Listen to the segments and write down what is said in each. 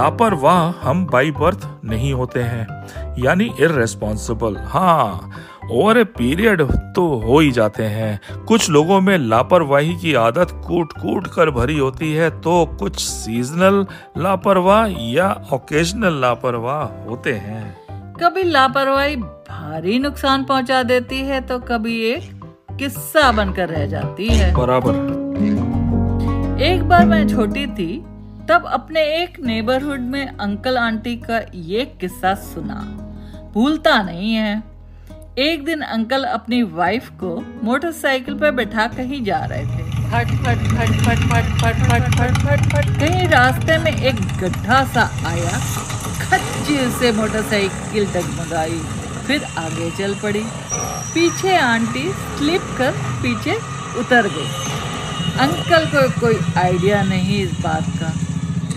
लापरवाह हम by birth नहीं होते हैं यानी इरेस्पॉन्सिबल हाँ ओवर ए पीरियड तो हो ही जाते हैं। कुछ लोगों में लापरवाही की आदत कूट कूट कर भरी होती है तो कुछ सीजनल लापरवाह या ओकेजनल लापरवाह होते हैं। कभी लापरवाही भारी नुकसान पहुँचा देती है तो कभी एक किस्सा बनकर रह जाती है। बराबर। एक बार मैं छोटी थी तब अपने एक नेबरहुड में अंकल आंटी का ये किस्सा सुना। भूलता नहीं है। एक दिन अंकल अपनी वाइफ को मोटरसाइकिल पर बैठा कहीं जा रहे थे। फट फट फट फट फट फट फट फट फट फट। कहीं रास्ते में एक गड्ढा सा आया। खच्ची से मोटरसाइकिल डगमगाई। फिर आगे चल पड़ी। पीछे आंटी स्लिप कर पीछे उतर गई। अंकल को कोई आइडिया नहीं इस बात का।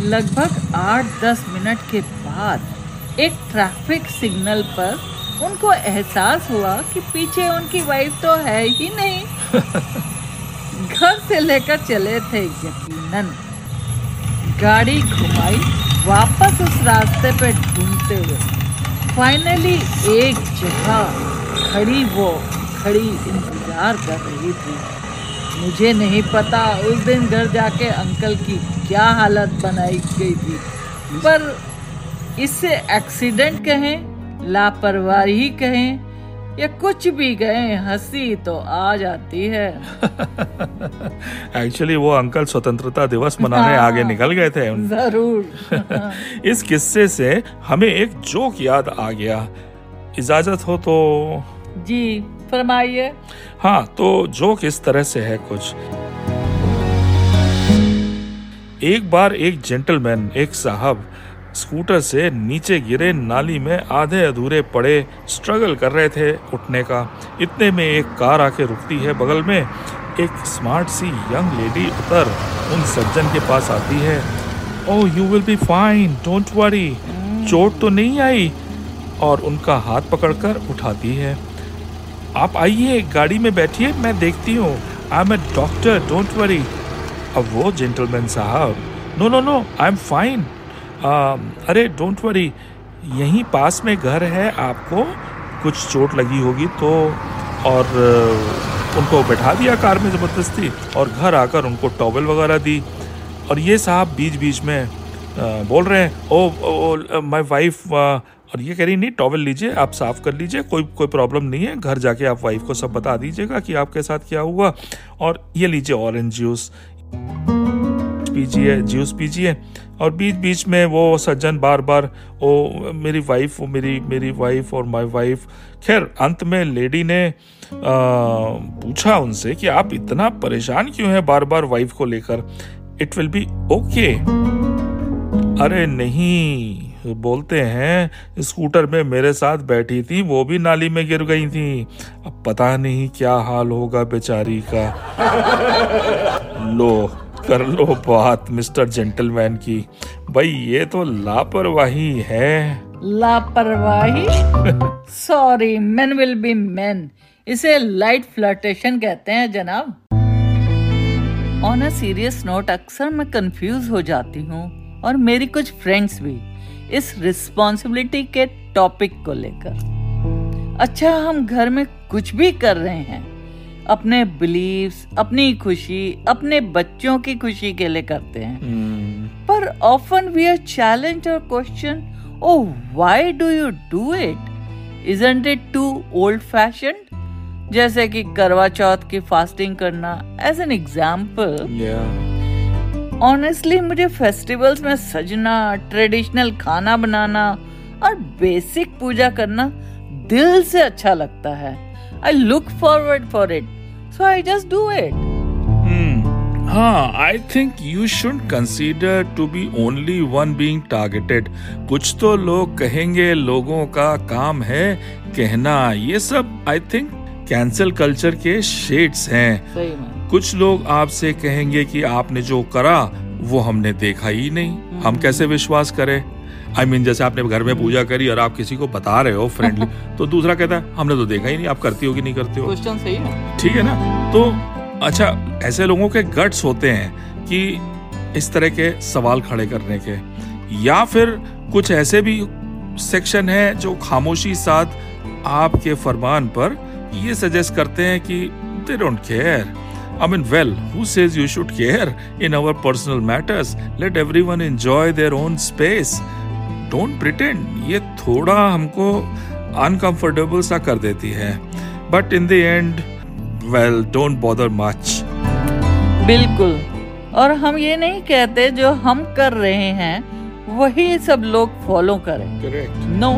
लगभग आठ दस मिनट के बाद एक ट्रैफ़िक सिग्नल पर उनको एहसास हुआ कि पीछे उनकी वाइफ तो है ही नहीं। घर से लेकर चले थे यकीनन। गाड़ी घुमाई वापस उस रास्ते पे ढूंढते हुए। फाइनली एक जगह खड़ी वो खड़ी इंतज़ार कर रही थी। मुझे नहीं पता उस दिन घर जाके अंकल की क्या हालत बनाई गई थी। पर इससे एक्सीडेंट कहें लापरवाही कहें या कुछ भी कहें हँसी तो आ जाती है। एक्चुअली वो अंकल स्वतंत्रता दिवस मनाने हाँ। आगे निकल गए थे। ज़रूर। इस किस्से से हमें एक जोक याद आ गया। इजाज़त हो तो जी। फरमाइए हाँ? तो जोक इस तरह से है कुछ। एक बार एक जेंटलमैन एक साहब स्कूटर से नीचे गिरे नाली में आधे अधूरे पड़े स्ट्रगल कर रहे थे उठने का। इतने में एक कार आके रुकती है बगल में। एक स्मार्ट सी यंग लेडी उतर उन सज्जन के पास आती है। ओह you will be fine don't worry चोट तो नहीं आई? और उनका हाथ पकड़कर उठाती है। आप आइए गाड़ी में बैठिए मैं देखती हूँ। I am a doctor don't worry अब वो जेंटलमैन साहब no no no I am fine अरे डोंट वरी यहीं पास में घर है आपको कुछ चोट लगी होगी तो और uh, उनको बैठा दिया कार में ज़बरदस्ती और घर आकर उनको टॉवल वगैरह दी। और ये साहब बीच बीच में uh, बोल रहे हैं ओ, ओ माय वाइफ और ये कह रही नहीं टॉवल लीजिए आप साफ़ कर लीजिए कोई कोई प्रॉब्लम नहीं है। घर जाके आप वाइफ को सब बता दीजिएगा कि आपके साथ क्या हुआ। और ये लीजिए ऑरेंज जूस पीजिए जूस पीजिए। और बीच बीच में वो सज्जन बार बार ओ मेरी वाइफ वो मेरी मेरी वाइफ और माय वाइफ खैर अंत में लेडी ने आ, पूछा उनसे कि आप इतना परेशान क्यों हैं? बार बार वाइफ को लेकर। इट विल बी ओके अरे नहीं बोलते हैं स्कूटर में मेरे साथ बैठी थी वो भी नाली में गिर गई थी। अब पता नहीं क्या हाल होगा बेचारी का। लो कर लो बात मिस्टर जेंटलमैन की। भाई ये तो लापरवाही है। लापरवाही? Sorry man will be man इसे लाइट फ्लर्टेशन कहते हैं जनाब। ऑन अ सीरियस नोट अक्सर मैं कंफ्यूज हो जाती हूँ और मेरी कुछ फ्रेंड्स भी। इस रिस्पॉन्सिबिलिटी के टॉपिक को लेकर। अच्छा हम घर में कुछ भी कर रहे हैं अपने बिलीव्स अपनी खुशी अपने बच्चों की खुशी के लिए करते हैं। हम्म, पर ऑफन वी आर चैलेंज और question of why do you do it isn't it too old fashion जैसे कि करवा चौथ की फास्टिंग करना एज एन एग्ज़ाम्पल. ऑनेस्टली मुझे फेस्टिवल्स में सजना ट्रेडिशनल खाना बनाना और बेसिक पूजा करना दिल से अच्छा लगता है। I look forward for it so I just do it. हाँ I think you should consider to be only one being targeted कुछ तो लोग कहेंगे लोगों का काम है कहना। ये सब आई थिंक कैंसल कल्चर के शेड्स हैं। कुछ लोग आपसे कहेंगे कि आपने जो करा वो हमने देखा ही नहीं। हम कैसे विश्वास करें? आई I मीन mean, जैसे आपने घर में पूजा करी और आप किसी को बता रहे हो फ्रेंडली तो दूसरा कहता है हमने तो देखा ही नहीं आप करती हो कि नहीं करती हो? क्वेश्चन सही है। ठीक है ना? तो अच्छा ऐसे लोगों के गट्स होते हैं कि इस तरह के सवाल खड़े करने के। या फिर कुछ ऐसे भी सेक्शन है जो खामोशी साथ आपके फरमान पर ये सजेस्ट करते हैं कि they don't care I mean, well, who says you should care in our personal matters? Let everyone enjoy their own space. Don't pretend. ये थोड़ा हमको अनकंफर्टेबल सा कर देती है but in the end well don't bother much बिल्कुल और हम ये नहीं कहते जो हम कर रहे हैं वही सब लोग फॉलो करें correct no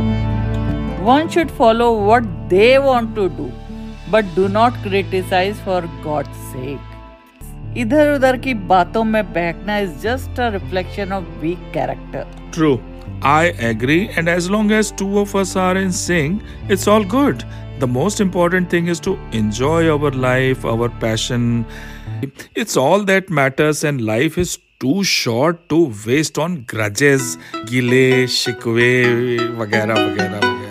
one should follow what they want to do But do not criticise for God sake इधर उधर की बातों में बहकना is just a reflection of weak character True. I agree, and as long as two of us are in sync, it's all good. The most important thing is to enjoy our life, our passion. It's all that matters, and life is too short to waste on grudges, gile, shikwe, वगैरह वगैरह वगैरह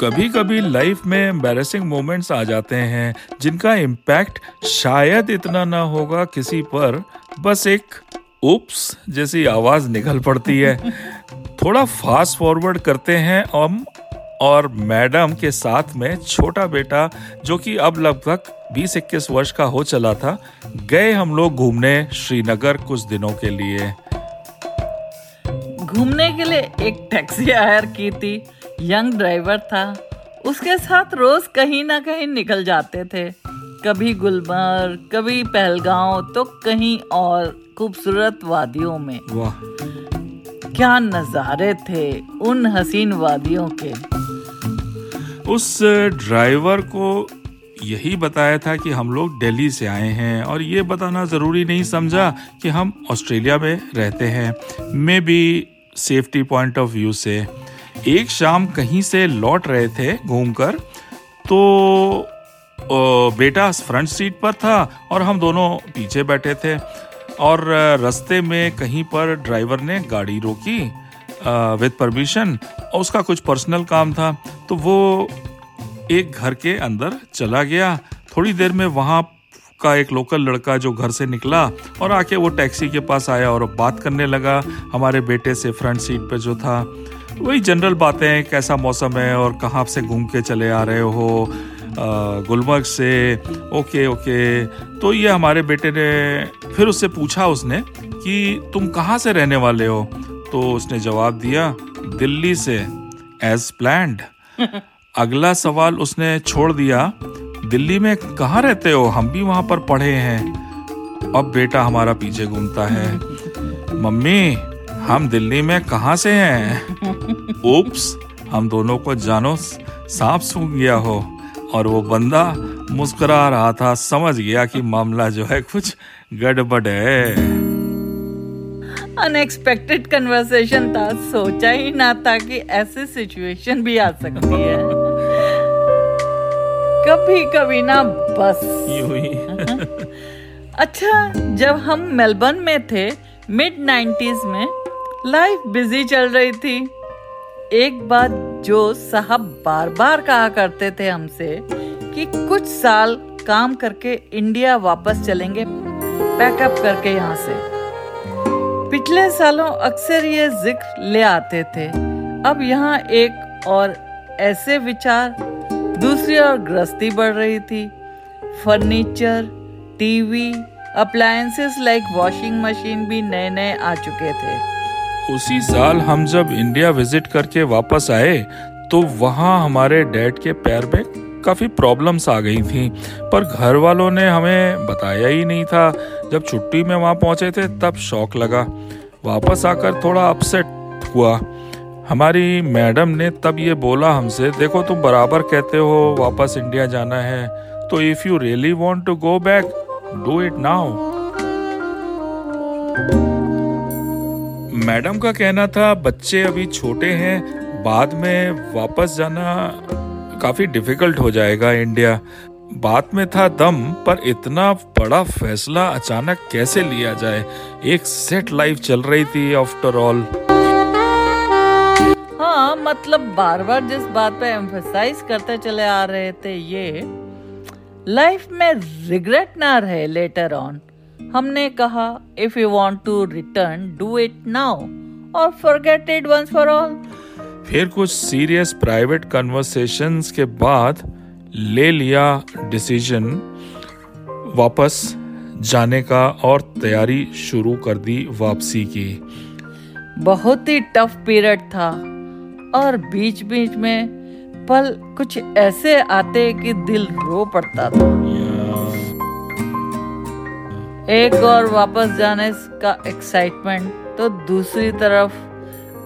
कभी कभी life में embarrassing moments आ जाते हैं, जिनका impact शायद इतना ना होगा किसी पर, बस एक उप्स जैसी आवाज़ निकल पड़ती है। थोड़ा फास्ट फॉरवर्ड करते हैं हम और मैडम के साथ में छोटा बेटा, जो कि अब लगभग 20-21 वर्ष का हो चला था, गए हम लोग घूमने श्रीनगर कुछ दिनों के लिए। घूमने के लिए एक टैक्सी हायर की थी। यंग ड्राइवर था। उसके साथ रोज कहीं ना कहीं निकल जाते थे। कभी गुलमर्ग कभी पहलगांव तो कहीं और खूबसूरत वादियों में। वाह। क्या नजारे थे उन हसीन वादियों के। उस ड्राइवर को यही बताया था कि हम लोग दिल्ली से आए हैं और ये बताना ज़रूरी नहीं समझा कि हम ऑस्ट्रेलिया में रहते हैं। Maybe safety point of view से। एक शाम कहीं से लौट रहे थे घूमकर तो बेटा फ्रंट सीट पर था और हम दोनों पीछे बैठे थे और रास्ते में कहीं पर ड्राइवर ने गाड़ी रोकी विद परमिशन और उसका कुछ पर्सनल काम था तो वो एक घर के अंदर चला गया। थोड़ी देर में वहाँ का एक लोकल लड़का जो घर से निकला और आके वो टैक्सी के पास आया और बात करने लगा। हमारे बेटे से फ्रंट सीट पर जो था। वही जनरल बातें कैसा मौसम है और कहाँ से घूम के चले आ रहे हो गुलमर्ग से ओके ओके। तो ये हमारे बेटे ने फिर उससे पूछा उसने कि तुम कहाँ से रहने वाले हो? तो उसने जवाब दिया दिल्ली से एज प्लैंड अगला सवाल उसने छोड़ दिया दिल्ली में कहाँ रहते हो? हम भी वहाँ पर पढ़े हैं। अब बेटा हमारा पीछे घूमता है। मम्मी हम दिल्ली में कहाँ से हैं? ओप्स हम दोनों को जानो सांप सूंघ गया हो। और वो बंदा मुस्कुरा रहा था समझ गया कि मामला जो है कुछ गड़बड़ है। अनएक्सपेक्टेड कन्वर्सेशन था। सोचा ही ना था कि ऐसी सिचुएशन भी आ सकती है। कभी कभी ना बस। यूँ ही। अच्छा जब हम मेलबर्न में थे मिड 90s में लाइफ बिज़ी चल रही थी। एक बात जो साहब बार बार कहा करते थे हमसे, कि कुछ साल काम करके इंडिया वापस चलेंगे पैकअप करके यहाँ से। पिछले सालों अक्सर ये ज़िक्र ले आते थे। अब यहाँ एक और ऐसे विचार, दूसरी ओर गृहस्थी बढ़ रही थी। Furniture TV appliances like washing machine भी नए नए आ चुके थे। उसी साल हम जब इंडिया विज़िट करके वापस आए तो वहाँ हमारे डैड के पैर में काफ़ी प्रॉब्लम्स आ गई थी। पर घर वालों ने हमें बताया ही नहीं था। जब छुट्टी में वहाँ पहुँचे थे, तब शौक लगा। वापस आकर थोड़ा अपसेट हुआ। हमारी मैडम ने तब ये बोला हमसे, देखो तुम बराबर कहते हो, वापस इंडिया जाना है। तो if you really want to go back do it now madam का कहना था, बच्चे अभी छोटे हैं, बाद में वापस जाना काफ़ी डिफ़िकल्ट हो जाएगा इंडिया। बात में था दम, पर इतना बड़ा फैसला अचानक कैसे लिया जाए? एक सेट लाइफ चल रही थी आफ्टर ऑल हाँ मतलब बार बार जिस बात पे एम्फसाइज करते चले आ रहे थे ये लाइफ में रिग्रेट ना रहे लेटर ऑन हमने कहा if you want to return do it now और forget it once for all फिर कुछ सीरियस प्राइवेट कन्वर्सेशंस के बाद ले लिया डिसीज़न वापस जाने का और तैयारी शुरू कर दी वापसी की। बहुत ही टफ पीरियड था और बीच बीच में पल कुछ ऐसे आते कि दिल रो पड़ता था। एक और वापस जाने का एक्साइटमेंट तो दूसरी तरफ़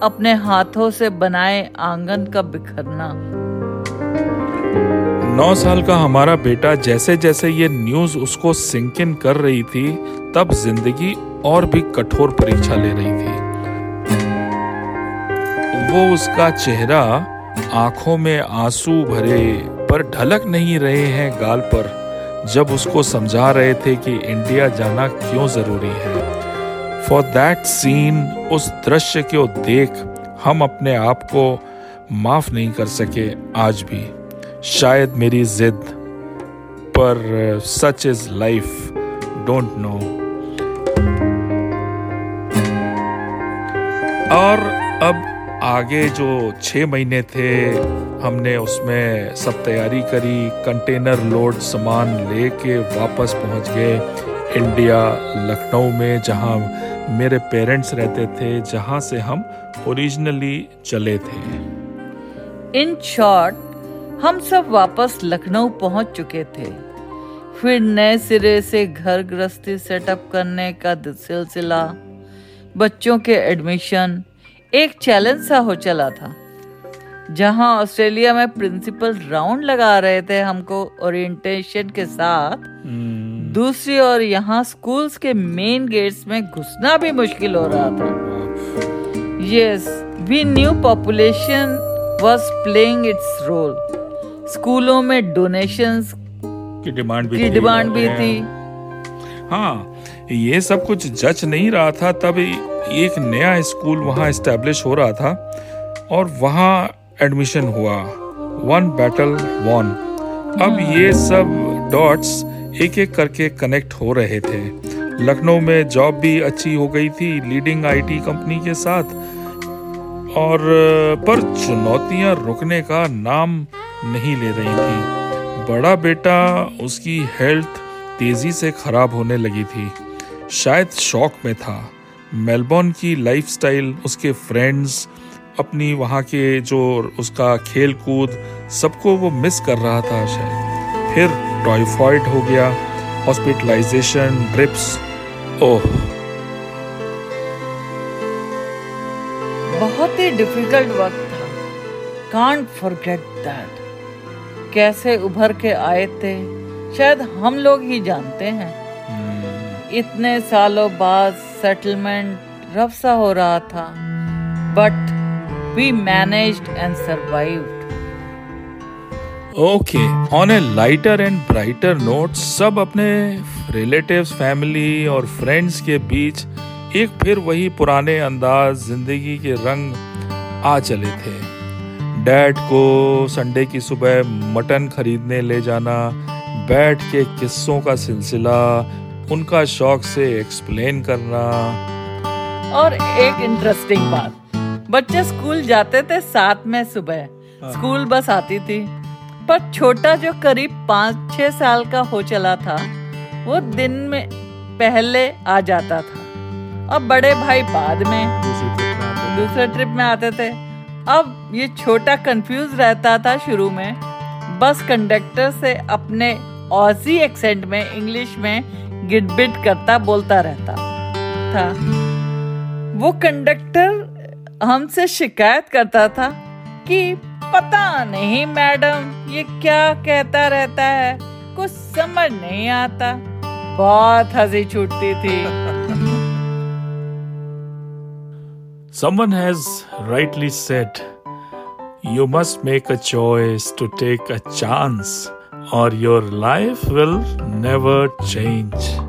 अपने हाथों से बनाए आँगन का बिखरना। नौ साल का हमारा बेटा जैसे जैसे ये न्यूज़ उसको सिंक इन कर रही थी, तब ज़िंदगी और भी कठोर परीक्षा ले रही थी। वो उसका चेहरा आँखों में आँसू भरे पर ढलक नहीं रहे हैं गाल पर। जब उसको समझा रहे थे कि इंडिया जाना क्यों ज़रूरी है। फॉर दैट सीन उस दृश्य को देख हम अपने आप को माफ़ नहीं कर सके आज भी। शायद मेरी जिद पर such is life don't know और अब आगे जो छः महीने थे, हमने उसमें सब तैयारी करी कंटेनर लोड सामान लेके वापस पहुँच गए इंडिया लखनऊ में, जहाँ मेरे पेरेंट्स रहते थे, जहाँ से हम ओरिजिनली चले थे। इन शॉर्ट हम सब वापस लखनऊ पहुँच चुके थे। फिर नए सिरे से घर गृहस्थी सेटअप करने का सिलसिला, बच्चों के एडमिशन एक चैलेंज सा हो चला था जहाँ ऑस्ट्रेलिया में प्रिंसिपल राउंड लगा रहे थे हमको ओरिएंटेशन के साथ। hmm. दूसरी ओर यहाँ स्कूल्स के मेन गेट्स में घुसना भी मुश्किल हो रहा था। Yes we new population was playing its role स्कूलों में डोनेशंस की डिमांड भी की डिमांड भी थी। हाँ ये सब कुछ जच नहीं रहा था तब एक नया स्कूल वहाँ इस्टेब्लिश हो रहा था और वहाँ एडमिशन हुआ। वन बैटल वन अब ये सब डॉट्स एक एक करके कनेक्ट हो रहे थे। लखनऊ में जॉब भी अच्छी हो गई थी लीडिंग आईटी कंपनी के साथ। और पर चुनौतियाँ रुकने का नाम नहीं ले रही थी। बड़ा बेटा उसकी हेल्थ तेज़ी से खराब होने लगी थी। शायद शौक में था। मेलबॉर्न की लाइफस्टाइल उसके फ्रेंड्स अपनी वहाँ के जो उसका खेल कूद सबको वो मिस कर रहा था शायद। फिर टाइफॉइड हो गया हॉस्पिटलाइजेशन ड्रिप्स ओह। बहुत ही डिफ़िकल्ट वक्त था। कांट फॉरगेट दैट कैसे उभर के आए थे शायद हम लोग ही जानते हैं। hmm. इतने सालों बाद सेटलमेंट रफ सा हो रहा था but we managed and survived okay on a lighter and brighter note सब अपने रिलेटिव्स फैमिली और फ्रेंड्स के बीच एक फिर वही पुराने अंदाज ज़िंदगी के रंग आ चले थे। डैड को संडे की सुबह मटन खरीदने ले जाना, बैठ के किस्सों का सिलसिला उनका शौक से एक्सप्लेन करना। और एक इंटरेस्टिंग बात बच्चे स्कूल जाते थे साथ में सुबह। हाँ। स्कूल बस आती थी पर छोटा जो करीब पाँच छह साल का हो चला था वो दिन में पहले आ जाता था। और बड़े भाई बाद में दूसरे ट्रिप में आते थे। अब ये छोटा कंफ्यूज रहता था शुरू में। बस कंडक्टर से अपने ऑसी एक्सेंट में इंग्लिश में गिटबिट करता बोलता रहता था। वो कंडक्टर हमसे शिकायत करता था कि पता नहीं मैडम ये क्या कहता रहता है कुछ समझ नहीं आता। बहुत हँसी छूटती थी। Someone has rightly said, You must make a choice to take a chance, or your life will never change.